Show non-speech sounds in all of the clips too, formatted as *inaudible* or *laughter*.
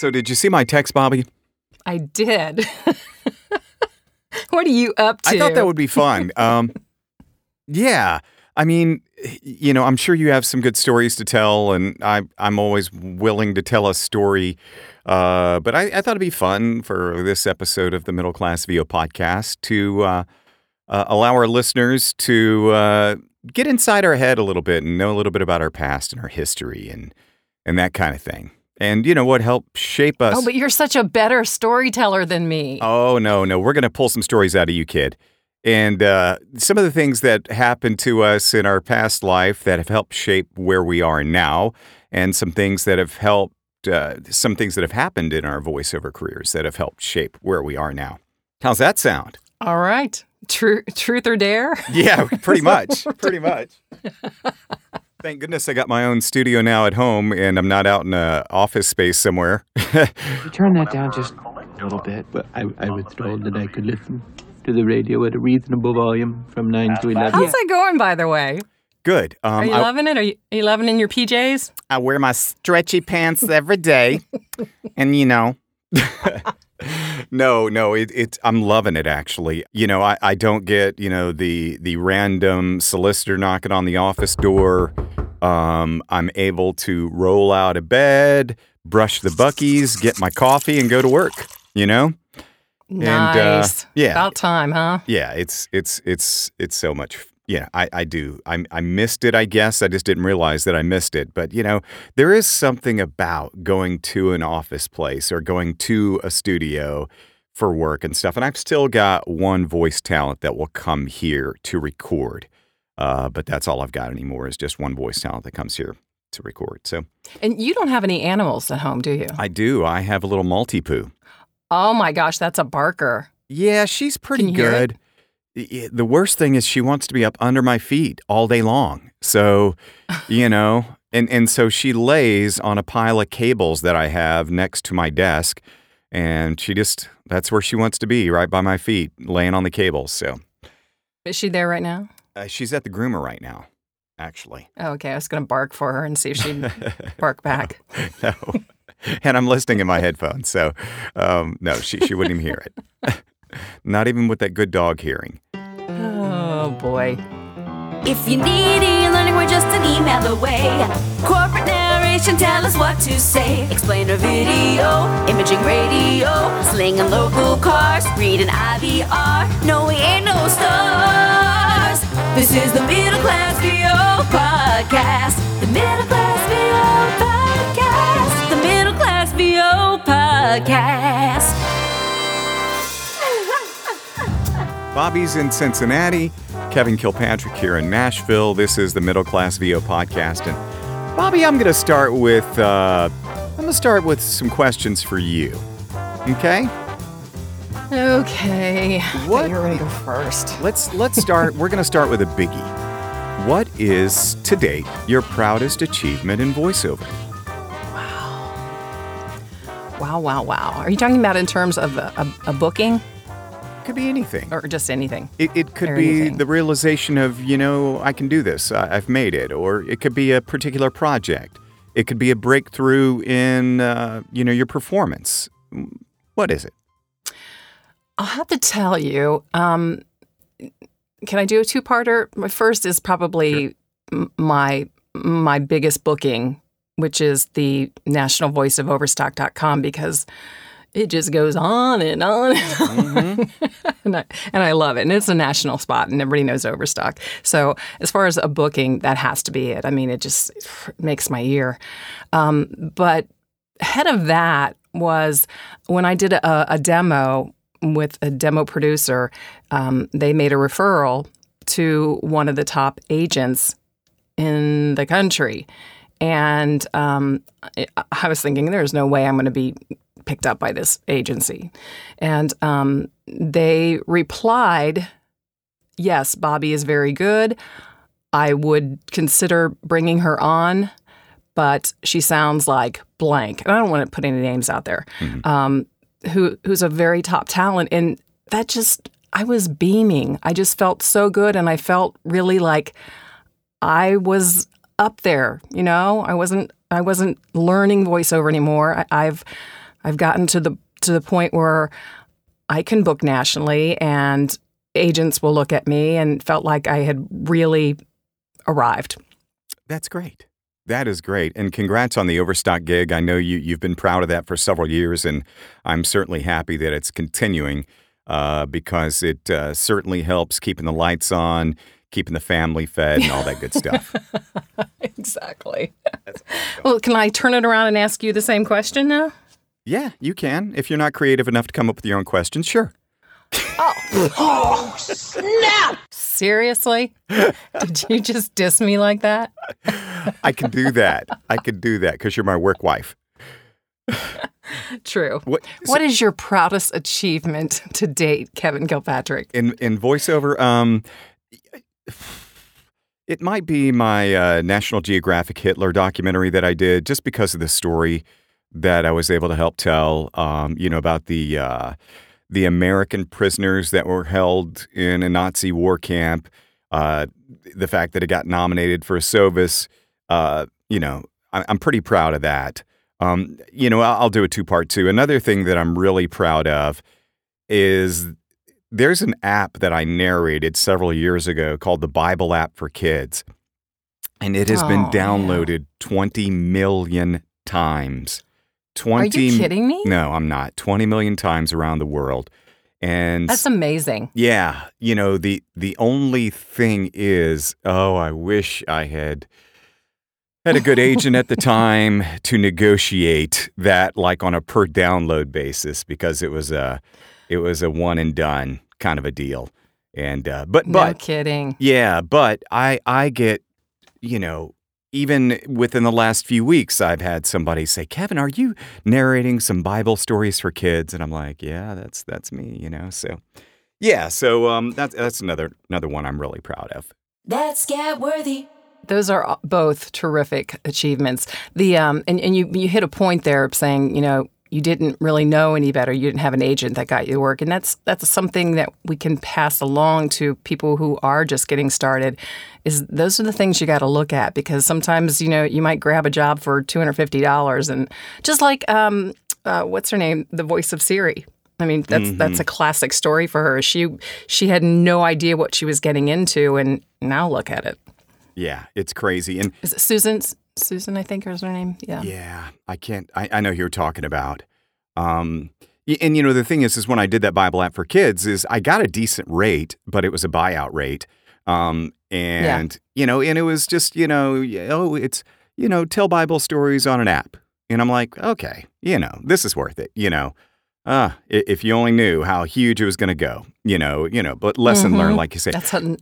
So, did you see my text, Bobbi? I did. *laughs* what are you up to? I thought that would be fun. *laughs* Um, yeah. I mean, you know, I'm sure you have some good stories to tell, and I, I'm always willing to tell a story. Uh, but I, I, thought it'd be fun for this episode of the Middle Class VO podcast to uh, uh, allow our listeners to uh, get inside our head a little bit and know a little bit about our past and our history and and that kind of thing. And you know what helped shape us. Oh, but you're such a better storyteller than me. Oh no, no, we're gonna pull some stories out of you, kid. And uh, some of the things that happened to us in our past life that have helped shape where we are now, and some things that have helped, uh, some things that have happened in our voiceover careers that have helped shape where we are now. How's that sound? All right. True, truth or dare? Yeah, pretty *laughs* much. pretty much. *laughs* Thank goodness I got my own studio now at home and I'm not out in an office space somewhere. you turn that down just *laughs* a little bit. But I, I was told that I could listen to the radio at a reasonable volume from 9 to 11. How's that going, by the way? Good. Um, are you I, loving it? Are you, are you loving in your PJs? I wear my stretchy pants every day. *laughs* and, you know. *laughs* no, no, it, it's I'm loving it actually. You know, I, I don't get you know the the random solicitor knocking on the office door. Um, I'm able to roll out of bed, brush the buckies, get my coffee, and go to work. You know. Nice. And, uh, yeah. About time, huh? Yeah. It's it's it's it's so much yeah, I, I do. I, I missed it, I guess. I just didn't realize that I missed it. But, you know, there is something about going to an office place or going to a studio for work and stuff. And I've still got one voice talent that will come here to record. Uh, but that's all I've got anymore is just one voice talent that comes here to record. So, and you don't have any animals at home, do you? I do. I have a little Maltipoo. Oh my gosh, that's a barker. Yeah, she's pretty good the worst thing is she wants to be up under my feet all day long. So, *laughs* you know, and and so she lays on a pile of cables that I have next to my desk and she just that's where she wants to be, right by my feet, laying on the cables. So, is she there right now? Uh, she's at the groomer right now, actually. Oh, okay. I was going to bark for her and see if she'd *laughs* bark back. no. *laughs* And I'm listening in my headphones, so um, no, she she wouldn't even hear it. Not even with that good dog hearing. Oh boy. If you need e-learning, we're just an email away. Corporate narration, tell us what to say. Explain a video, imaging radio, slinging local cars, read an IVR. No, we ain't no stars. This is the Middle Class VO Podcast. The Middle Class VO Podcast. The Middle Class VO Podcast. Bobbi's in Cincinnati, Kevin Kilpatrick here in Nashville. This is the Middle Class VO podcast, and Bobbi, I'm going to start with uh, I'm going to start with some questions for you. Okay. Okay. What? You're going to go first. Let's let's start. we're going to start with a biggie. What is to date your proudest achievement in voiceover? Wow. Wow, wow, wow. Are you talking about in terms of a, a, a booking? Could be anything. Or just anything. It, it could or be anything. the realization of, you know, I can do this, I, have made it. Or it could be a particular project. It could be a breakthrough in, uh, you know, your performance. What is it? I'll have to tell you. Um, can I do a two-parter? My first is probably sure. my my biggest booking, which is the national voice of overstock.com because it just goes on and on and on. Mm-hmm. *laughs* and, I, and, I, love it. And it's a national spot and everybody knows Overstock. So as far as a booking, that has to be it. I mean, it just makes my ear. Um, but ahead of that was when I did a, a demo with a demo producer, um, they made a referral to one of the top agents in the country. And um, I was thinking, there's no way I'm going to be picked up by this agency. And um, they replied, Yes, Bobbi is very good. I would consider bringing her on, but she sounds like blank. And I don't want to put any names out there. Mm-hmm. Um, who who's a very top talent, and that just I was beaming. I just felt so good, and I felt really like I was up there. You know, I wasn't I wasn't learning voiceover anymore. I, I've I've gotten to the to the point where I can book nationally and agents will look at me and felt like I had really arrived. That's great. That is great. And congrats on the Overstock gig. I know you, you've been proud of that for several years, and I'm certainly happy that it's continuing uh, because it uh, certainly helps keeping the lights on, keeping the family fed, and all that good stuff. *laughs* exactly. *laughs* well, can I turn it around and ask you the same question now? Yeah, you can. If you're not creative enough to come up with your own questions, sure. Oh. Snap. Seriously? Did you just diss me like that? I can do that. I can do that because you're my work wife. True. What, What is your proudest achievement to date, Kevin Kilpatrick? in in voiceover um it might be my uh, national geographic hitler documentary that i did just because of the story that i was able to help tell um, you know about the uh, the american prisoners that were held in a nazi war camp uh, the fact that it got nominated for a SOVAS uh, you know I- i'm pretty proud of that um, you know I'll I'll do a two part too another thing that i'm really proud of is there's an app that I narrated several years ago called the Bible app for kids. And it has been Oh, yeah. downloaded 20 million times. 20 Are you kidding me? No, I'm not. 20 million times around the world. And That's amazing. yeah, you know, the the only thing is, oh, I wish I had had a good agent at the *laughs* time to negotiate that like on a per download basis because it was a it was a one and done kind of a deal. And uh, but no but kidding. yeah, but I I get you know even within the last few weeks I've had somebody say, "Kevin, are you narrating some Bible stories for kids?" And I'm like, "Yeah, that's that's me, you know." So yeah, so um that's that's another another one I'm really proud of. That's Scat Worthy. Those are both terrific achievements. The um, and, and you you hit a point there saying you know you didn't really know any better. You didn't have an agent that got you work, and that's that's something that we can pass along to people who are just getting started. Is those are the things you got to look at because sometimes you know you might grab a job for two hundred fifty dollars, and just like um, uh, what's her name, the voice of Siri. I mean, that's that's a classic story for her. She she had no idea what she was getting into, and now look at it. Yeah, it's crazy. And Is it Susan? I think is her name. Yeah. Yeah, I can't. I, I know who you're talking about. Um, and you know the thing is, is when I did that Bible app for kids, is I got a decent rate, but it was a buyout rate. Um, and you know, and it was just you know, oh, it's you know, tell Bible stories on an app, and I'm like, okay, you know, this is worth it. You know, uh, if you only knew how huge it was going to go, you know, you know. But lesson learned, Mhm. like you say. That's a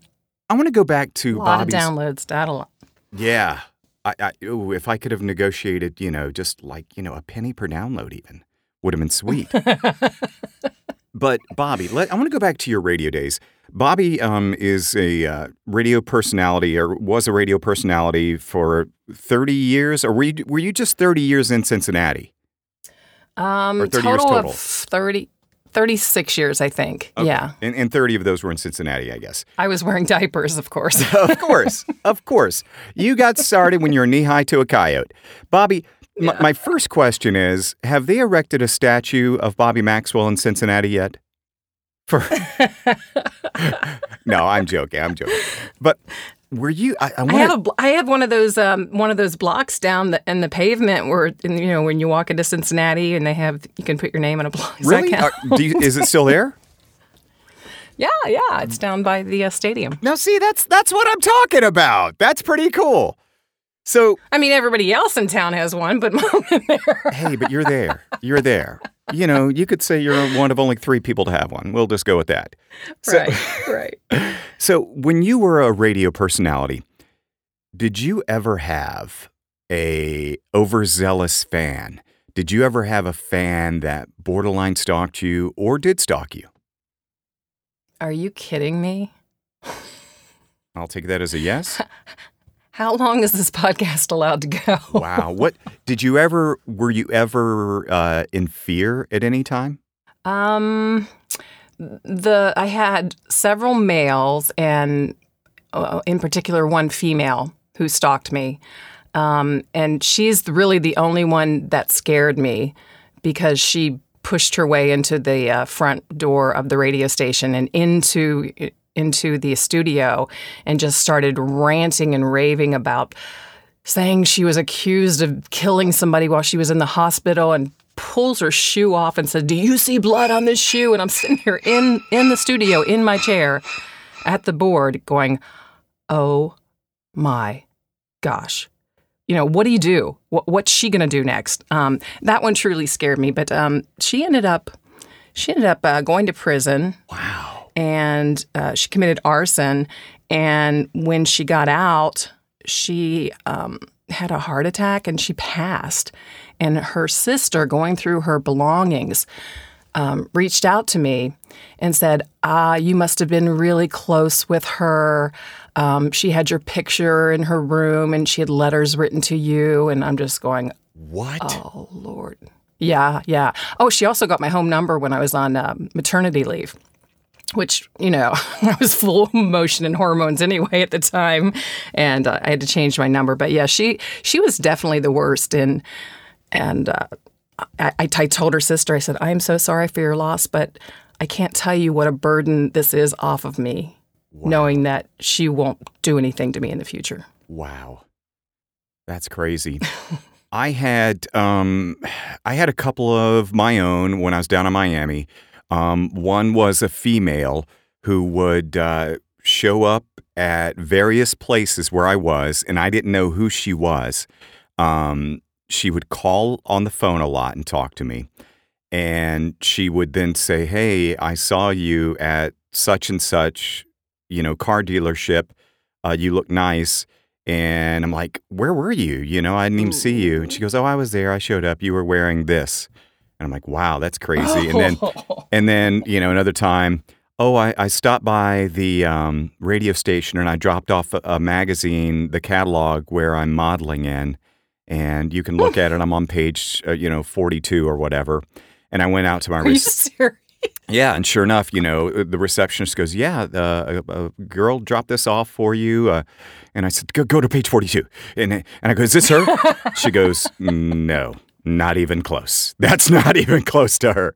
I want to go back to a lot Bobbi's. of downloads. That a lot. Yeah. I, I, ooh, if I could have negotiated, you know, just like, you know, a penny per download even would have been sweet. but Bobbi, let, I want to go back to your radio days. Bobbi um, is a uh, radio personality or was a radio personality for 30 years or were you, were you just 30 years in Cincinnati? Um, Or 30 years total, total? of 30, 36 years, I think. Okay. Yeah. And, and 30 of those were in Cincinnati, I guess. I was wearing diapers, of course. *laughs* of course, *laughs* of course. You got started when you were knee high to a coyote. Bobbi, m- my first question is Have they erected a statue of Bobbi Maxwell in Cincinnati yet? For *laughs* No, I'm joking. I'm joking. But were you? I, I I want have a, I have one of those um, one of those blocks down the, in the pavement where in, you know when you walk into Cincinnati and they have you can put your name on a block. *laughs* Really. Are- you, is it still there? *laughs* yeah, yeah, it's down by the uh, stadium. Now, see, that's that's what I'm talking about. That's pretty cool. So, I mean, everybody else in town has one, but *laughs* mom in there. hey, but you're there. You're there. You know, you could say you're one of only three people to have one. We'll just go with that. So, right, right. *laughs* So, when you were a radio personality, did you ever have a overzealous fan? Did you ever have a fan that borderline stalked you or did stalk you? Are you kidding me? I'll take that as a yes. *laughs* How long is this *laughs* podcast allowed to go? Wow. What did you ever were you ever uh, in fear at any time? Um, the I had several males and uh, in particular one female who stalked me. Um, and she's really the only one that scared me because she pushed her way into the uh, front door of the radio station and into into the studio and just started ranting and raving about saying she was accused of killing somebody while she was in the hospital and pulls her shoe off and said, "Do you see blood on this shoe?" And I'm sitting here in in the studio in my chair at the board going, "Oh my gosh." You know, what do you do? What, what's she going to do next? Um, that one truly scared me, but um, she ended up she ended up uh, going to prison Wow. And uh, she committed arson. And when she got out, she um, had a heart attack and she passed. And her sister, going through her belongings, um, reached out to me and said, Ah, you must have been really close with her. Um, she had your picture in her room and she had letters written to you. And I'm just going, What? Oh, Lord. Yeah, yeah. Oh, she also got my home number when I was on um, maternity leave, which, you know, *laughs* I was full of emotion and hormones anyway at the time. And uh, I had to change my number. But yeah, she she was definitely the worst. And, and uh, I, I I told her sister, I said, I am so sorry for your loss, but I can't tell you what a burden this is off of me, knowing that she won't do anything to me in the future. Wow. That's crazy. *laughs* I had um *sighs* I had a couple of my own when I was down in Miami. Um, one was a female who would uh, show up at various places where I was, and I didn't know who she was. Um, she would call on the phone a lot and talk to me. And she would then say, Hey, I saw you at such and such, you know, car dealership. Uh, you look nice. And I'm like, Where were you? You know, I didn't even see you. And she goes, Oh, I was there. I showed up. You were wearing this. And I'm like, Wow, that's crazy. And then, *laughs* and then, you know, another time, Oh, I, I stopped by the um, radio station and I dropped off a, a magazine, the catalog where I'm modeling in, and you can look at it. I'm on page, uh, you know, 42 or whatever. And I went out to my *laughs* Are you serious? yeah, and sure enough, you know, the receptionist goes, "Yeah, uh, a, a girl dropped this off for you," uh, and I said, "Go, go to page forty-two. And and I go, "Is this her?" she goes, "No, not even close. *laughs* That's not even close to her."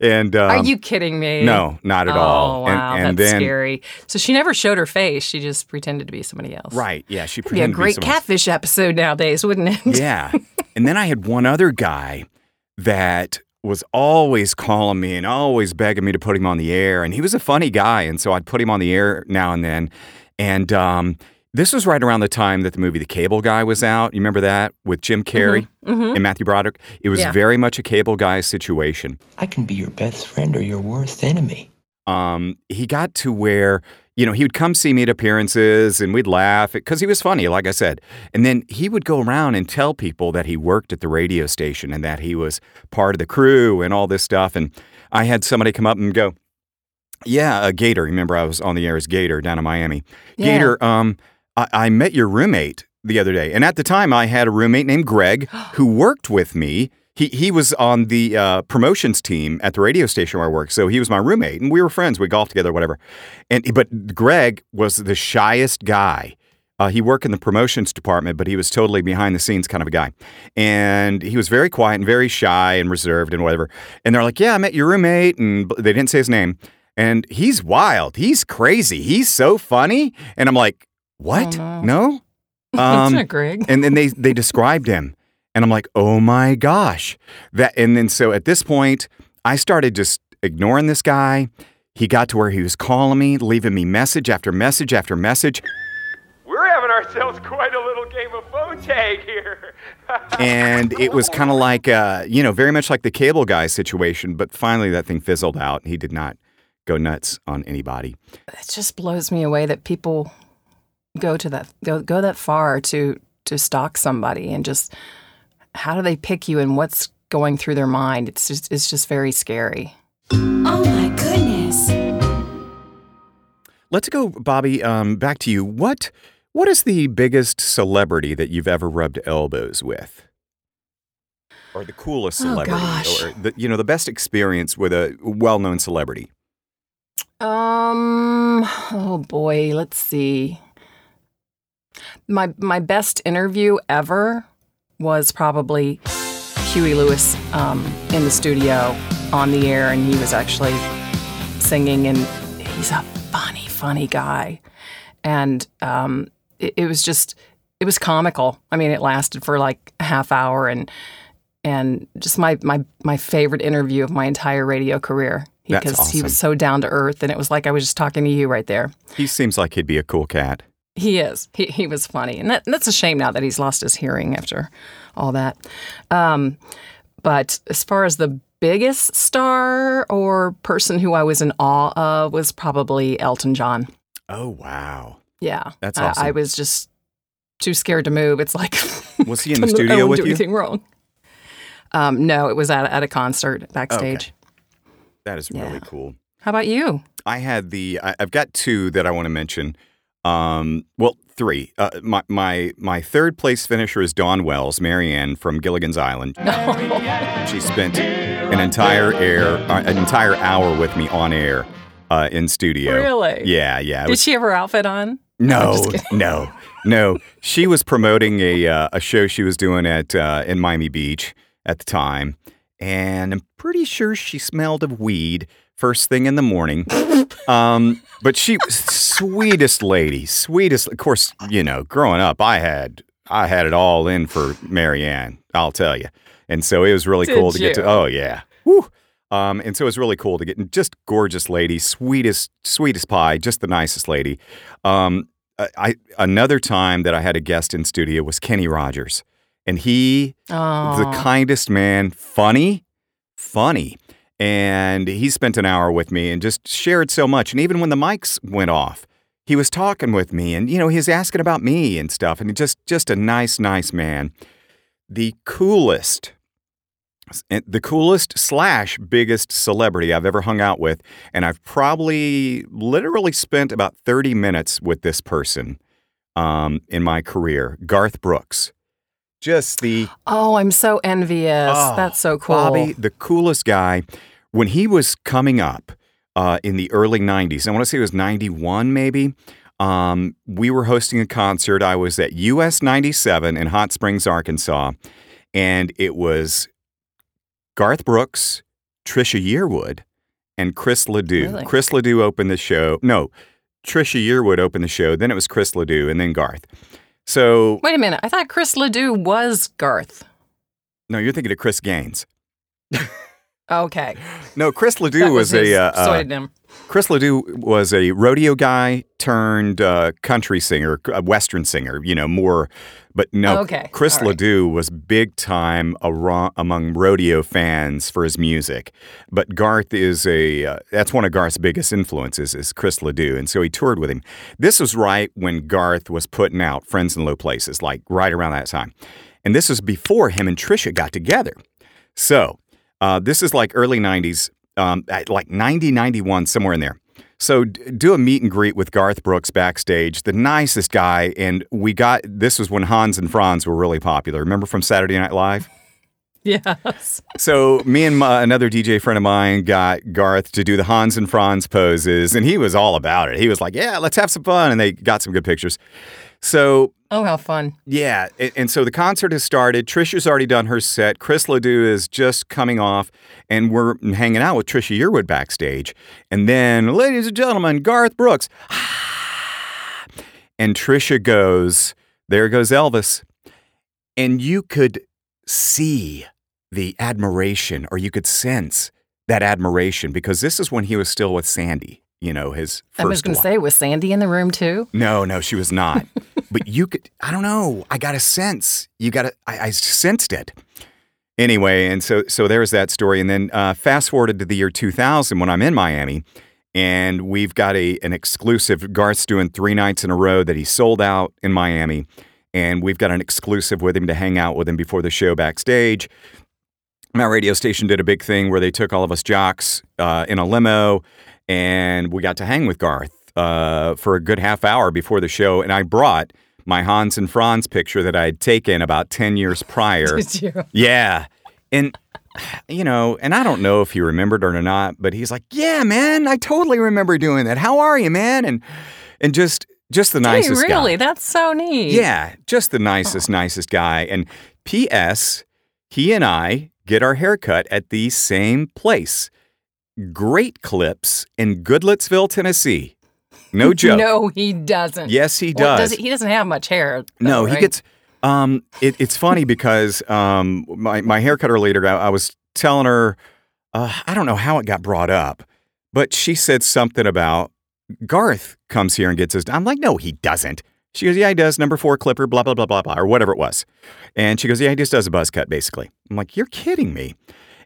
And um, Are you kidding me? No, not at oh, all. Wow, and, and that's then, scary. So she never showed her face. She just pretended to be somebody else. right? Yeah, she Be a pretended to be great else. catfish episode nowadays, wouldn't it? *laughs* Yeah. and then I had one other guy that was always calling me and always begging me to put him on the air. And he was a funny guy. And so I'd put him on the air now and then. And um, this was right around the time that the movie The Cable Guy was out. You remember that with Jim Carrey and Matthew Broderick? It was Yeah. very much a cable guy situation. I can be your best friend or your worst enemy. um, he got to where you know he would come see me at appearances and we'd laugh because he was funny like i said and then he would go around and tell people that he worked at the radio station and that he was part of the crew and all this stuff and i had somebody come up and go yeah a gator remember i was on the air as gator down in miami Yeah. gator um, I, I met your roommate the other day and at the time i had a roommate named greg *gasps* who worked with me he, he was on the uh, promotions team at the radio station where I worked. So he was my roommate and we were friends. We golfed together, whatever. And But Greg was the shyest guy. Uh, he worked in the promotions department, but he was totally behind the scenes kind of a guy. And he was very quiet and very shy and reserved and whatever. And they're like, Yeah, I met your roommate. And they didn't say his name. And he's wild. He's crazy. He's so funny. And I'm like, What? Oh, no? It's *laughs* Um, not Greg. and then they they described him and i'm like oh my gosh that and then so at this point i started just ignoring this guy he got to where he was calling me leaving me message after message after message We're having ourselves quite a little game of phone tag here. *laughs* and it was kind of like uh, you know very much like the cable guy situation but finally that thing fizzled out he did not go nuts on anybody It just blows me away that people go to that go, go that far to to stalk somebody and just how do they pick you and what's going through their mind? It's just it's just very scary. Oh my goodness. let's go bobbi um, back to you what what is the biggest celebrity that you've ever rubbed elbows with or the coolest Oh, celebrity gosh. or the, you know the best experience with a well-known celebrity Um oh boy, let's see. My my best interview ever was probably Huey Lewis um, in the studio on the air, and he was actually singing, and he's a funny, funny guy, and um, it, it was just it was comical. I mean, it lasted for like a half hour, and and just my my my favorite interview of my entire radio career because he was so down to earth, and it was like I was just talking to you right there. He seems like he'd be a cool cat. He is. He, he was funny. And, that, and that's a shame now that he's lost his hearing after all that. Um, but as far as the biggest star or person who I was in awe of was probably Elton John. Oh wow. Yeah. That's I- awesome. I, was just too scared to move. It's like, *laughs* Was he in *laughs* the I studio wouldn't with do you? anything wrong. Um, no, it was at, at a concert backstage. That is really Yeah. cool. How about you? I had the. I, I've got two that I want to mention. Um, well, three. Uh, my my my third place finisher is Dawn Wells, Mary Ann from Gilligan's Island. *laughs* she spent an entire air, uh, an entire hour with me on air, uh, in studio. Really? Yeah, yeah. Did was- she have her outfit on? no, no, no. She was promoting a uh, a show she was doing at uh, in Miami Beach at the time, and I'm pretty sure she smelled of weed first thing in the morning. Um, but she was sweetest lady, sweetest. Of course, you know, growing up, I had I had it all in for Mary Ann. I'll tell you, and so it was really Did cool to get to. Oh yeah, woo. Um, and so it was really cool to get just gorgeous lady, sweetest, sweetest pie, just the nicest lady. Um, I, I another time that I had a guest in studio was Kenny Rogers, and he Oh, the kindest man, funny, funny. And he spent an hour with me and just shared so much. And even when the mics went off, he was talking with me and, you know, he was asking about me and stuff. And just, just a nice, nice man. The coolest, the coolest slash biggest celebrity I've ever hung out with. And I've probably literally spent about 30 minutes with this person um, in my career, Garth Brooks. Just the oh, I'm so envious. Oh, That's so cool. Bobbi, the coolest guy. When he was coming up uh, in the early 90s, I want to say it was 91 maybe, um, we were hosting a concert. I was at US 97 in Hot Springs, Arkansas, and it was Garth Brooks, Trisha Yearwood, and Chris Ledoux. Really? Chris Ledoux opened the show. No, Trisha Yearwood opened the show. Then it was Chris Ledoux, and then Garth. So, Wait a minute. I thought Chris Ledoux was Garth. no, you're thinking of Chris Gaines. *laughs* Okay. No, Chris Ledoux was, his a uh, uh, pseudonym. Chris Ledoux was a rodeo guy turned uh, country singer, a western singer. You know more, but no. Okay, Chris all right. Ledoux was big time among rodeo fans for his music. But Garth is a uh, that's one of Garth's biggest influences is Chris Ledoux, and so he toured with him. This was right when Garth was putting out Friends in Low Places, like right around that time, and this was before him and Trisha got together. So uh, this is like early 90s, um, like 90, 91, somewhere in there. So d- do a meet and greet with Garth Brooks backstage, the nicest guy. And we got this was when Hans and Franz were really popular. Remember from Saturday Night Live? *laughs* Yes. So me and my, another DJ friend of mine got Garth to do the Hans and Franz poses, and he was all about it. He was like, "Yeah, let's have some fun," and they got some good pictures. So Oh, how fun. yeah, and, and so the concert has started. Trisha's already done her set. Chris Ledoux is just coming off, and we're hanging out with Trisha Yearwood backstage. And then, ladies and gentlemen, Garth Brooks. *sighs* And Trisha goes, There goes Elvis. And you could see the admiration, or you could sense that admiration because this is when he was still with Sandy, you know, his first I was going to say, was Sandy in the room too? No, no, she was not. *laughs* but you could, I don't know. I got a sense. You got I sensed it. Anyway, and so so there's that story. And then uh, fast forwarded to the year 2000 when I'm in Miami, and we've got a an exclusive. Garth's doing three nights in a row that he sold out in Miami, and we've got an exclusive with him to hang out with him before the show backstage. My radio station did a big thing where they took all of us jocks uh, in a limo, and we got to hang with Garth uh, for a good half hour before the show. And I brought my Hans and Franz picture that I had taken about 10 years *laughs* prior. Did you? yeah. And, you know, and I don't know if he remembered it or not, but he's like, yeah, man, I totally remember doing that. How are you, man? And, and just, just the nicest hey, guy. really? That's so neat. Yeah, just the nicest, nicest guy. And P.S. he and I get our haircut at the same place. Great Clips in Goodlettsville, Tennessee. No *laughs* joke. No, he doesn't. Yes, he Well, does. he, he doesn't have much hair. No, though, he right? gets. Um, it, it's funny because um, my my haircutter later, I, I was telling her, uh, I don't know how it got brought up, but she said something about Garth comes here and gets his. I'm like, no, he doesn't. She goes, yeah, he does. Number four clipper, blah blah blah blah blah, or whatever it was. And she goes, yeah, he just does a buzz cut, basically. I'm like, you're kidding me.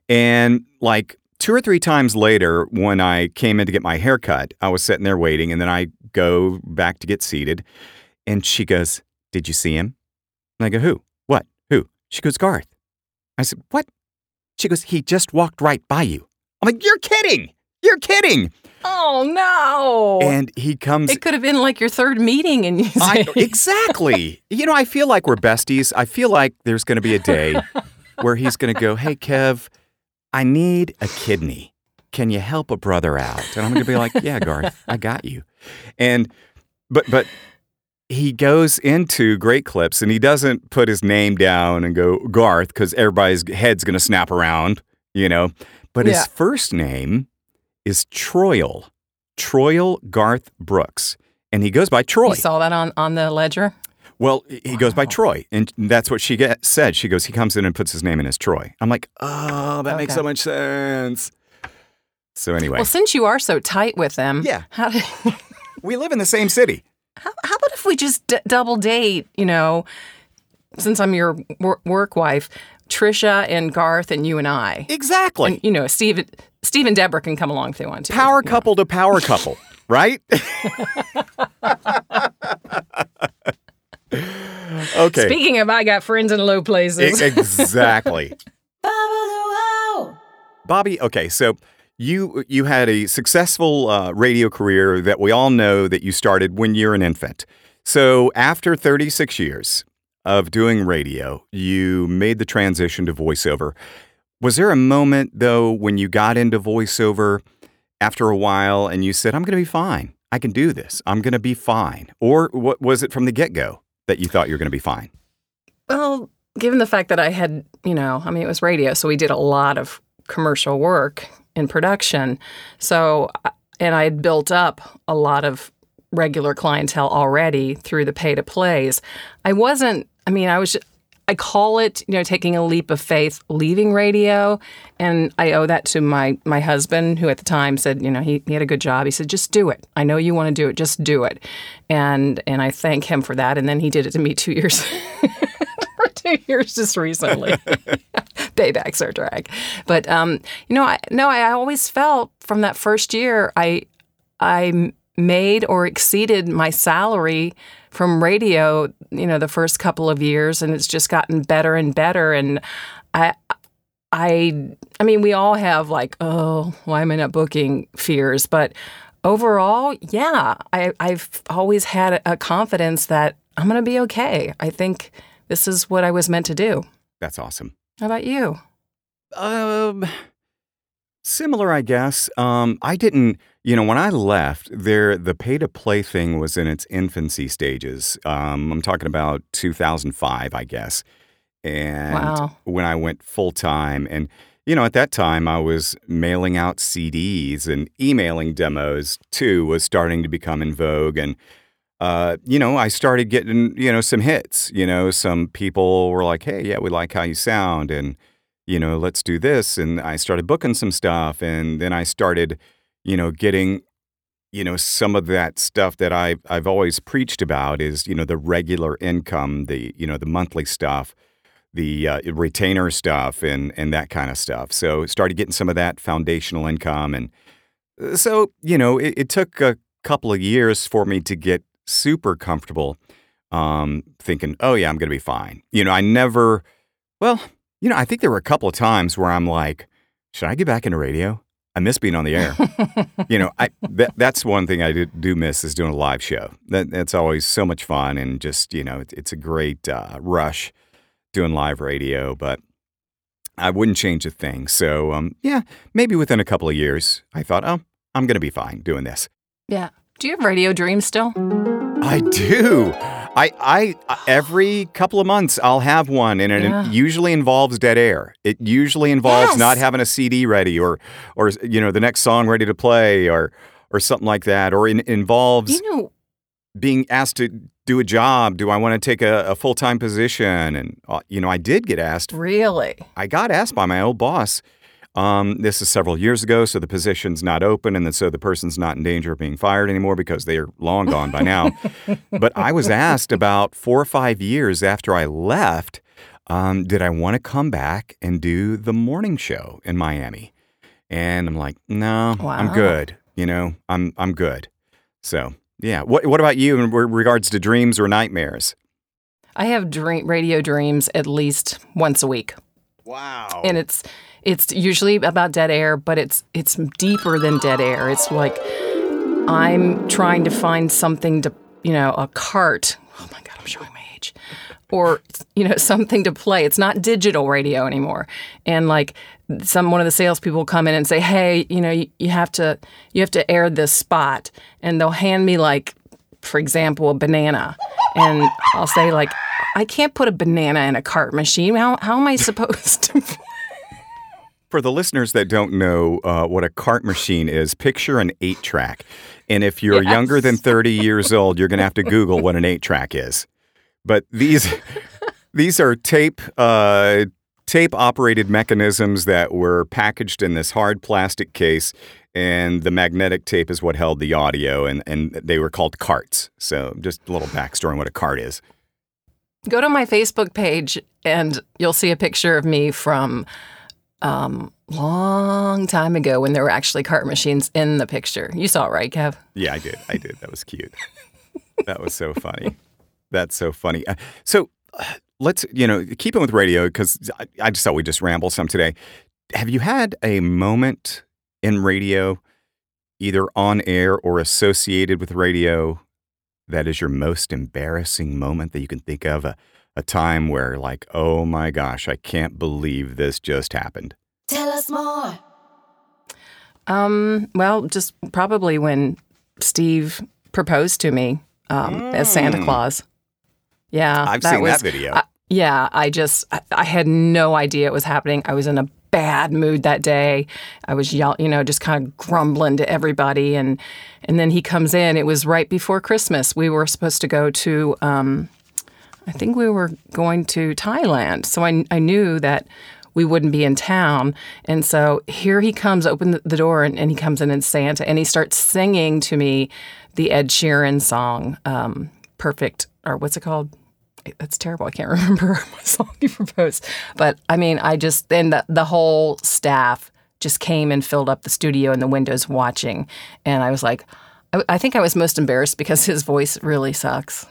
And like two or three times later, when I came in to get my hair cut, I was sitting there waiting, and then I go back to get seated, and she goes, "Did you see him?" And I go, "Who? What? Who?" She goes, "Garth." I said, "What?" She goes, "He just walked right by you." I'm like, "You're kidding! You're kidding!" Oh no! And he comes. it could have been like your third meeting, and you I, say, *laughs* exactly. You know, I feel like we're besties. I feel like there's going to be a day *laughs* where he's going to go, "Hey, Kev, I need a kidney. Can you help a brother out?" And I'm going to be like, "Yeah, Garth, I got you." And but but he goes into Great Clips and he doesn't put his name down and go Garth because everybody's head's going to snap around, you know. But Yeah. his first name is Troyal, Troyal Garth Brooks, and he goes by Troy. you saw that on on the ledger. Well, he goes by Troy, and that's what she get, said. She goes, he comes in and puts his name in as Troy. I'm like, oh, that makes so much sense. So anyway, Well, since you are so tight with them, Yeah. How, did, *laughs* we live in the same city. how, how about if we just d- double date? You know, since I'm your wor- work wife, Trisha and Garth and you and I. Exactly. And, you know, Steve, Steve and Deborah can come along if they want to. power couple to power couple, right? *laughs* *laughs* okay. Speaking of, I got friends in low places. Exactly. *laughs* Bobbi, okay, so you you had a successful uh, radio career that we all know that you started when you're an infant. So after 36 years of doing radio, you made the transition to voiceover. Was there a moment though when you got into voiceover after a while that you thought you were going to be fine? Well, given the fact that I had, you know, I mean, it was radio, so we did a lot of commercial work in production. So, and I had built up a lot of regular clientele already through the pay to plays. I wasn't, I mean, I was, I call it, you know, taking a leap of faith, leaving radio. And I owe that to my, my husband, who at the time said, you know, he, he had a good job. He said, just do it. I know you want to do it. Just do it. And, and I thank him for that. And then he did it to me two years *laughs* for two years just recently. *laughs* Paybacks are drag. But um, you know, I no, I always felt from that first year I I made or exceeded my salary from radio, you know, the first couple of years and it's just gotten better and better and I I I mean, we all have like, oh, why am I not booking fears, but overall, yeah, I, I've always had a confidence that I'm going to be okay. I think this is what I was meant to do. That's awesome. How about you? Um, similar, I guess. Um, I didn't, you know, when I left, there the pay to play thing was in its infancy stages. Um, I'm talking about 2005, I guess. And Wow. when I went full time, and you know, at that time, I was mailing out CDs and emailing demos too was starting to become in vogue, and uh, you know, I started getting, you know, some hits. You know, some people were like, "Hey, yeah, we like how you sound," and you know, let's do this. And I started booking some stuff, and then I started, you know, getting, you know, some of that stuff that I I've always preached about is, you know, the regular income, the you know, the monthly stuff, the uh, retainer stuff, and and that kind of stuff. So started getting some of that foundational income, and uh, so you know, it, it took a couple of years for me to get super comfortable um, thinking, oh, yeah, I'm going to be fine. You know, I never, well, you know, I think there were a couple of times where I'm like, should I get back into radio? I miss being on the air. *laughs* you know, I that, that's one thing I do, do miss is doing a live show. That that's always so much fun and just you know, it, it's a great uh, rush doing live radio. But I wouldn't change a thing. So um, yeah, maybe within a couple of years, I thought, oh, I'm going to be fine doing this. Yeah. Do you have radio dreams still? I do. I, I every couple of months I'll have one, and it Yeah. usually involves dead air. It usually involves Yes. not having a CD ready, or or you know the next song ready to play, or or something like that, or in, involves You know, being asked to do a job. Do I want to take a, a full time position? And uh, you know I did get asked. really. I got asked by my old boss. Um, this is several years ago, so the position's not open, and then so the person's not in danger of being fired anymore because they are long gone by now. *laughs* but I was asked about four or five years after I left, um, did I want to come back and do the morning show in Miami? And I'm like, no, I'm good. You know, I'm I'm good. So yeah. What what about you in regards to dreams or nightmares? I have dream, radio dreams at least once a week. Wow. and it's it's usually about dead air, but it's it's deeper than dead air. It's like I'm trying to find something to you know a cart. Oh my god, I'm showing my age. Or you know *laughs* something to play. It's not digital radio anymore. And like some one of the salespeople come in and say, "Hey, you know you, you have to you have to air this spot," and they'll hand me like, for example, a banana, and I'll say like, "I can't put a banana in a cart machine. How how am I *laughs* supposed to?" For the listeners that don't know uh, what a cart machine is, picture an eight track. And if you're Yes. younger than 30 years old, you're going to have to Google what an eight track is. But these *laughs* these are tape uh, tape operated mechanisms that were packaged in this hard plastic case, and the magnetic tape is what held the audio, and, and they were called carts. So just a little backstory on what a cart is. Go to my Facebook page and you'll see a picture of me from um long time ago when there were actually cart machines in the picture. You saw it, right, Kev? Yeah, I did. I did. That was cute. that was so funny. That's so funny. Uh, So uh, let's, you know, keep it with radio because I, I just thought we'd just ramble some today. Have you had a moment in radio, either on air or associated with radio, that is your most embarrassing moment that you can think of? A, a time where, like, oh my gosh, I can't believe this just happened. Tell us more. Um, well, just probably when Steve proposed to me um, as Santa Claus. Yeah, I've seen was, that video. I- yeah, I just I, I had no idea it was happening. I was in a bad mood that day. I was yell, you know, just kind of grumbling to everybody, and and then he comes in. It was right before Christmas. We were supposed to go to. Um, I think we were going to Thailand, so I I knew that we wouldn't be in town. And so here he comes, open the- door, and, and he comes in and Santa, and he starts singing to me the Ed Sheeran song, um, Perfect, or what's it called? That's terrible. I can't *laughs* remember *laughs* what song he proposed. But I mean, I just, then the, the whole staff just came and filled up the studio and the windows watching. And I was like, I, I think I was most embarrassed because his voice really sucks.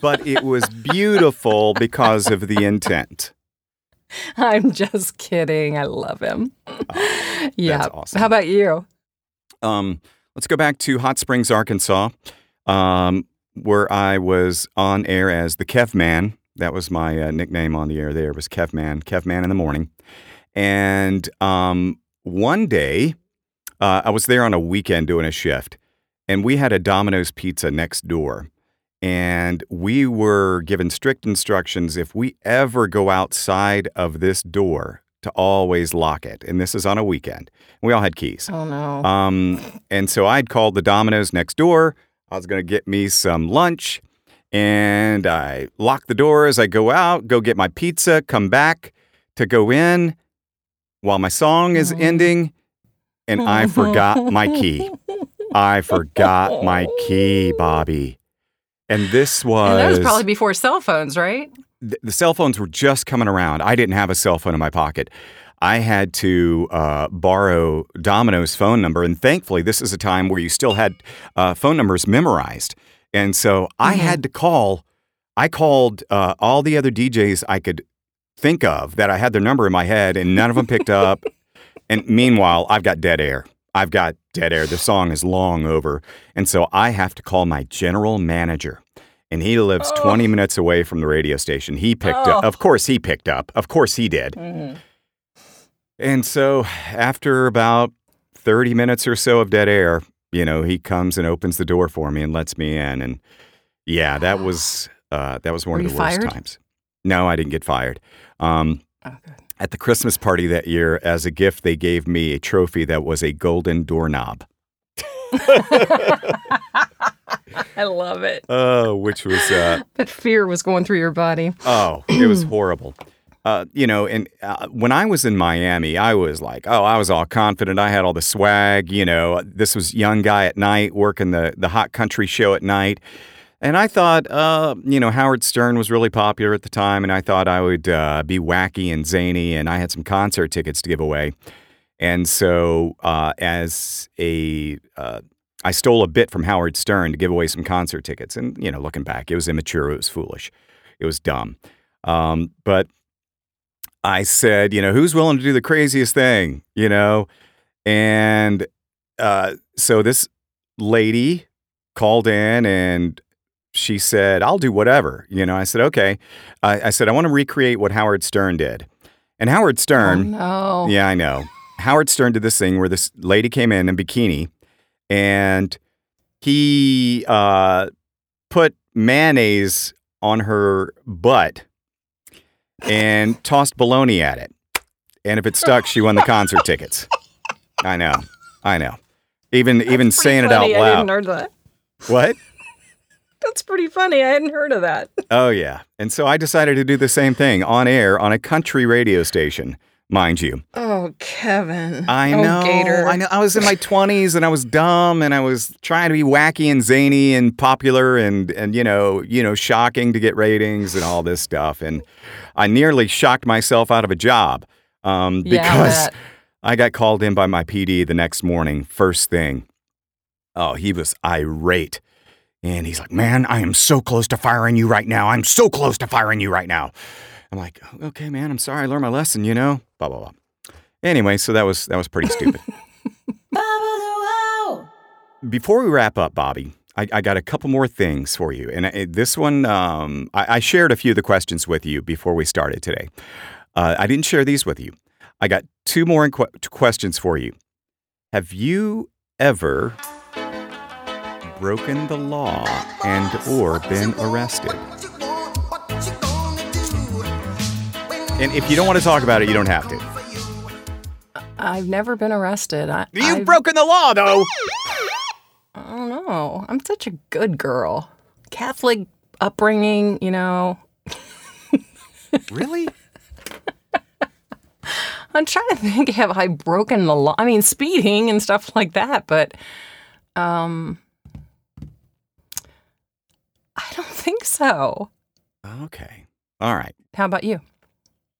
But it was beautiful because of the intent. I'm just kidding. I love him. yeah. awesome. How about you? Um, let's go back to Hot Springs, Arkansas, um, where I was on air as the Kev Man. That was my uh, nickname on the air. There was Kev Man, Kev Man in the morning. And um, one day, uh, I was there on a weekend doing a shift, and we had a Domino's pizza next door. And we were given strict instructions if we ever go outside of this door to always lock it. And this is on a weekend. We all had keys. Oh, no. Um, and so I'd called the Domino's next door. I was going to get me some lunch. And I lock the door as I go out, go get my pizza, come back to go in while my song is ending. And I forgot my key. *laughs* I forgot my key, Bobbi. And this was, and that was probably before cell phones, right? th- the cell phones were just coming around. I didn't have a cell phone in my pocket. I had to uh, borrow Domino's phone number, and thankfully, this is a time where you still had uh, phone numbers memorized, and so I had to call. I called uh, all the other DJs I could think of that I had their number in my head, and none of them picked up. *laughs* And meanwhile, I've got dead air. I've got dead air. The song is long over, and so I have to call my general manager and he lives 20 minutes away from the radio station. He picked up. Of course, he picked up. Of course, he did. And so, after about 30 minutes or so of dead air, You know, he comes and opens the door for me and lets me in. And yeah, that was *gasps* uh, that was one Were of the worst fired? times. No, I didn't get fired. Um, Oh. At the Christmas party that year, as a gift, they gave me a trophy that was a golden doorknob. *laughs* I love it. Oh, which was uh, But fear was going through your body. Oh, it was horrible. Uh, you know, and uh, when I was in Miami, I was like, oh, I was all confident. I had all the swag. You know, this was young guy at night working the the hot country show at night, and I thought, uh, you know, Howard Stern was really popular at the time, and I thought I would uh, be wacky and zany, and I had some concert tickets to give away, and so uh, as a uh, I stole a bit from Howard Stern to give away some concert tickets, and you know, looking back, it was immature, it was foolish, it was dumb, um, but I said, you know, who's willing to do the craziest thing, you know? And uh, so this lady called in and she said, I'll do whatever. You know, I said, okay. I, I said, I want to recreate what Howard Stern did. And Howard Stern, Oh, no. yeah, I know. Howard Stern did this thing where this lady came in in bikini and he uh, put mayonnaise on her butt and *laughs* tossed bologna at it. And if it stuck, she won the concert tickets. I know. I know. Even even saying funny. it out loud. What? That's pretty funny. I hadn't heard of that. *laughs* Oh yeah. And so I decided to do the same thing on air on a country radio station, mind you. Oh, Kevin. I oh, know. Gator. I know. I was in my *laughs* twenties and I was dumb and I was trying to be wacky and zany and popular and and you know you know shocking to get ratings and all this stuff and I nearly shocked myself out of a job um, because bet. I got called in by my PD the next morning, first thing. Oh, he was irate. And he's like, Man, I am so close to firing you right now. I'm so close to firing you right now. I'm like, Okay, man, I'm sorry. I learned my lesson, you know? Blah, blah, blah. Anyway, so that was that was pretty stupid. *laughs* Before we wrap up, Bobbi, I, I got a couple more things for you. And I, this one, um, I, I shared a few of the questions with you before we started today. Uh, I didn't share these with you. I got two more inqu- questions for you. Have you ever broken the law and or been arrested? And if you don't want to talk about it, you don't have to. I've never been arrested. I, You've I've- broken the law, though. I don't know. I'm such a good girl. Catholic upbringing, you know. really? *laughs* I'm trying to think have I broken the law? I mean, speeding and stuff like that, but um I don't think so. Okay. All right. How about you?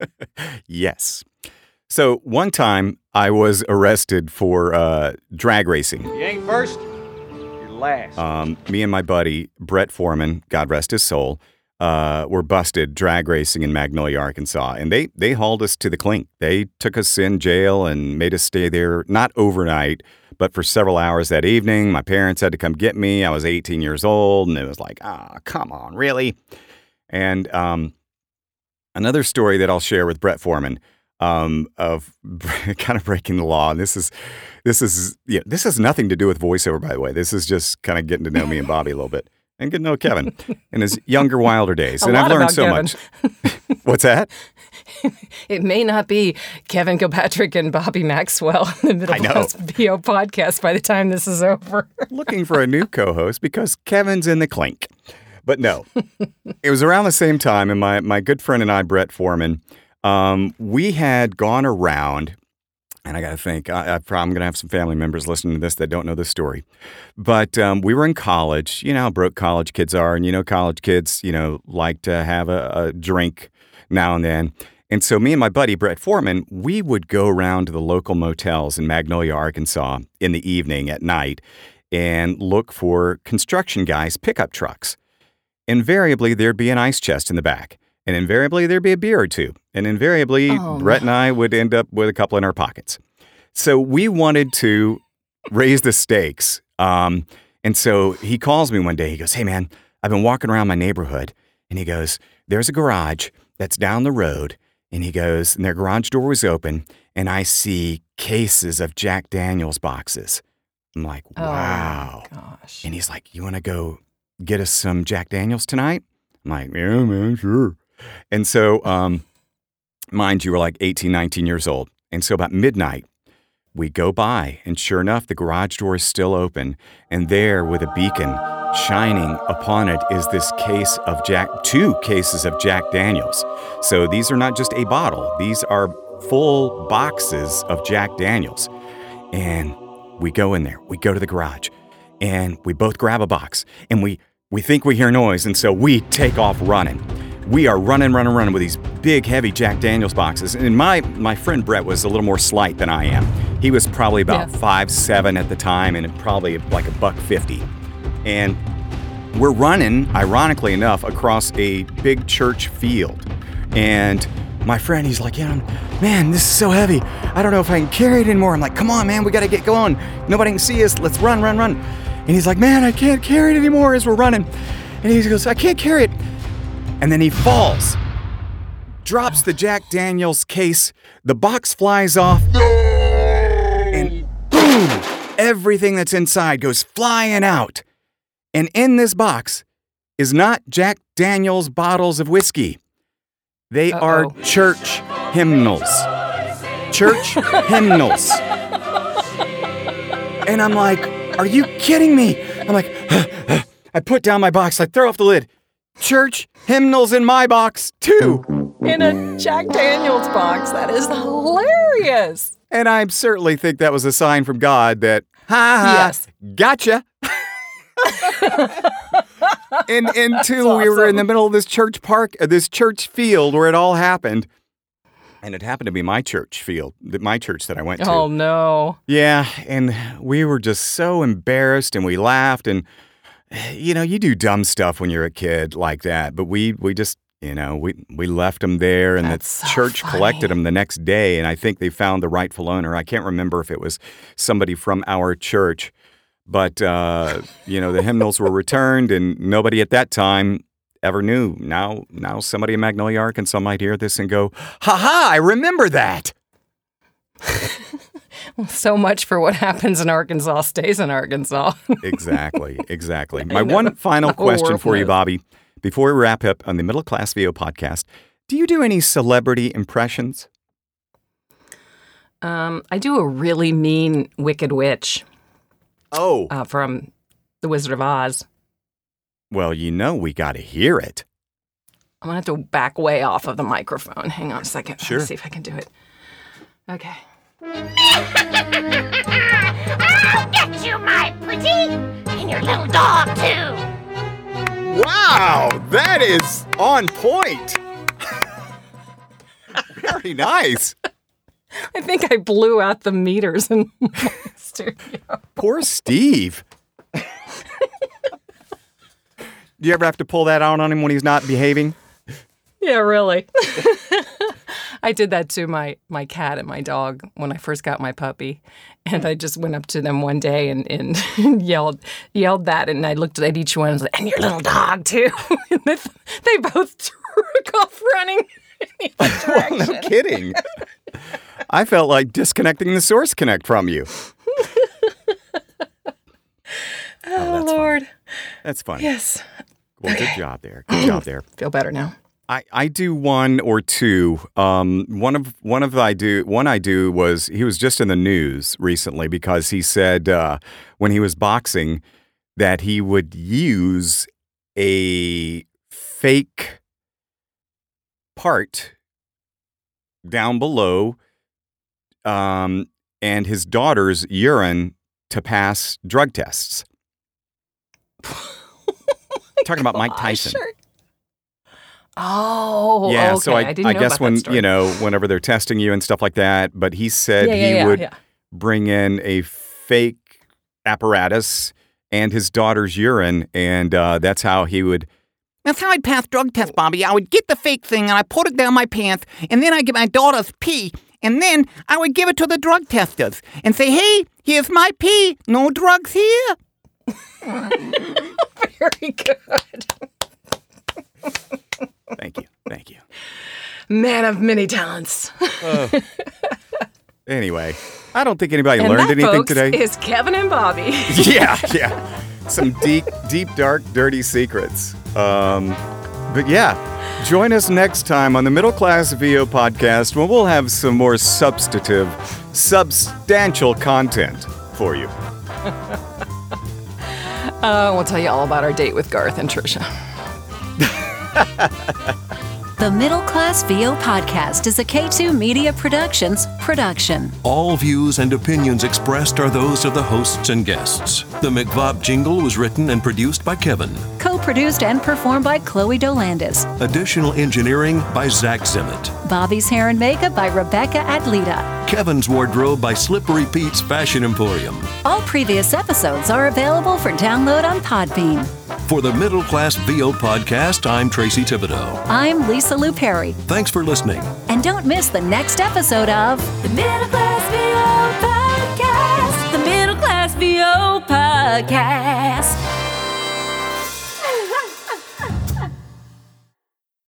*laughs* Yes. So one time I was arrested for uh, drag racing. You ain't first, you're last. Um, me and my buddy Brett Foreman, God rest his soul, uh, were busted drag racing in Magnolia, Arkansas, and they they hauled us to the clink. They took us in jail and made us stay there not overnight, but for several hours that evening. My parents had to come get me. I was 18 years old, and it was like, ah, come on, really? And um, another story that I'll share with Brett Foreman um, of *laughs* kind of breaking the law. And this is this is yeah, this has nothing to do with voiceover, by the way. This is just kind of getting to know me and Bobby a little bit and getting to know Kevin in his younger, wilder days. *laughs* And I've learned so Kevin. much. *laughs* What's that? *laughs* It may not be Kevin Kilpatrick and Bobbi Maxwell in the Middle. Class VO podcast by the time this is over. looking for a new co-host because Kevin's in the clink. But no, it was around the same time, and my my good friend and I, Brett Foreman, um, we had gone around, and I got to think, I, I'm going to have some family members listening to this that don't know this story, but um, we were in college. You know how broke college kids are, and you know college kids, you know, like to have a, a drink now and then. And so me and my buddy Brett Foreman, we would go around to the local motels in Magnolia, Arkansas in the evening at night and look for construction guys' pickup trucks. Invariably, there'd be an ice chest in the back, and invariably, there'd be a beer or two, and invariably, Oh, Brett and I would end up with a couple in our pockets. So we wanted to raise the stakes. Um, and so he calls me one day. He goes, Hey, man, I've been walking around my neighborhood. And he goes, There's a garage that's down the road. And he goes, And their garage door was open. And I see cases of Jack Daniels boxes. I'm like, Oh, wow. Gosh. And he's like, You want to go get us some Jack Daniels tonight? I'm like, Yeah, man, sure. And so, um, mind you, we're like 18, 19 years old. And so about midnight, we go by, and sure enough, the garage door is still open. And there, with a beacon shining upon it, is this case of Jack, two cases of Jack Daniels. So these are not just a bottle, these are full boxes of Jack Daniels. And we go in there, we go to the garage, and we both grab a box, and we, we think we hear noise, and so we take off running. We are running, running, running with these big, heavy Jack Daniels boxes. And my, my friend Brett was a little more slight than I am. He was probably about Yeah. five seven at the time, and probably like a buck fifty. And we're running, ironically enough, across a big church field. And my friend, he's like, Yeah, man, this is so heavy. I don't know if I can carry it anymore. I'm like, Come on, man, we got to get going. Nobody can see us. Let's run, run, run. And he's like, Man, I can't carry it anymore as we're running. And he goes, I can't carry it. And then he falls, drops the Jack Daniels case. The box flies off. And boom, everything that's inside goes flying out. And in this box is not Jack Daniels bottles of whiskey. They are Uh-oh. church hymnals. Church *laughs* hymnals. And I'm like, are you kidding me? I'm like, *gasps* I put down my box, I throw off the lid. Church hymnals in my box, too. In a Jack Daniels box. That is hilarious. And I certainly think that was a sign from God that, ha ha, Yes. gotcha. *laughs* and until we were in the middle of this church park, uh, this church field where it all happened. And it happened to be my church field, my church that I went to. Oh no. Yeah, and we were just so embarrassed and we laughed and you know, you do dumb stuff when you're a kid like that, but we we just, you know, we we left them there and That's the so church collected them the next day and I think they found the rightful owner. I can't remember if it was somebody from our church, but uh, you know, the hymnals were returned and nobody at that time ever knew. Now now somebody in Magnolia, Arkansas might hear this and go, "Ha ha, I remember that." *laughs* *laughs* So much for what happens in Arkansas *laughs* stays in Arkansas. *laughs* Exactly, exactly. My one final question for you. Bobbi, before we wrap up on the Middle Class VO podcast, do you do any celebrity impressions? um, I do a really mean Wicked Witch Oh, uh, from The Wizard of Oz. well, you know we got to hear it. I'm gonna have to back way off of the microphone. Hang on a second. Sure. see if I can do it. Okay. I'll get you, my pretty, and your little dog, too. Wow, that is on point. *laughs* Very nice. I think I blew out the meters in *laughs* my studio. Poor Steve. *laughs* Do you ever have to pull that out on him when he's not behaving? Yeah, really. *laughs* I did that to my my cat and my dog when I first got my puppy, and I just went up to them one day and, and *laughs* yelled yelled that, and I looked at each one and was like, "And your little dog too." *laughs* and they, they both took off running in the other Well, no kidding. I felt like disconnecting the Source Connect from you. oh, oh Lord, That's funny. yes, Well, good job there. Good job there. *clears throat* feel better now. I, I do one or two. Um, one of one of I do one I do was he was just in the news recently because he said uh, when he was boxing that he would use a fake part down below um, and his daughter's urine to pass drug tests. *laughs* Talking about Mike Tyson. sure. Oh, yeah, okay. so I, I, didn't I know guess about that when story. you know whenever they're testing you and stuff like that, but he said yeah, yeah, he yeah, would yeah. bring in a fake apparatus and his daughter's urine, and uh, that's how he would. That's how I'd pass drug tests, Bobbi. I would get the fake thing and I put it down my pants, and then I get my daughter's pee, and then I would give it to the drug testers and say, "Hey, here's my pee. No drugs here." *laughs* Very good. Thank you, thank you. Man of many talents. *laughs* Anyway, I don't think anybody and learned that, anything folks, today. is Kevin and Bobbi. *laughs* yeah, yeah. Some deep, deep, dark, dirty secrets. Um, but yeah, join us next time on the Middle Class VO podcast when we'll have some more substantive, substantial content for you. Uh, we'll tell you all about our date with Garth and Trisha. *laughs* The Middle Class VO podcast is a K2 Media Productions production. All views and opinions expressed are those of the hosts and guests. The McVob jingle was written and produced by Kevin. Co produced and performed by Chloe Dolandis. Additional engineering by Zach Zimmett. Bobbi's hair and makeup by Rebecca Adlita. Kevin's wardrobe by Slippery Pete's Fashion Emporium. All previous episodes are available for download on Podbean. For the Middle Class VO podcast, I'm Tracy Thibodeau. I'm Lisa Lou Perry. Thanks for listening. And don't miss the next episode of The Middle Class VO Podcast. The Middle Class VO Podcast.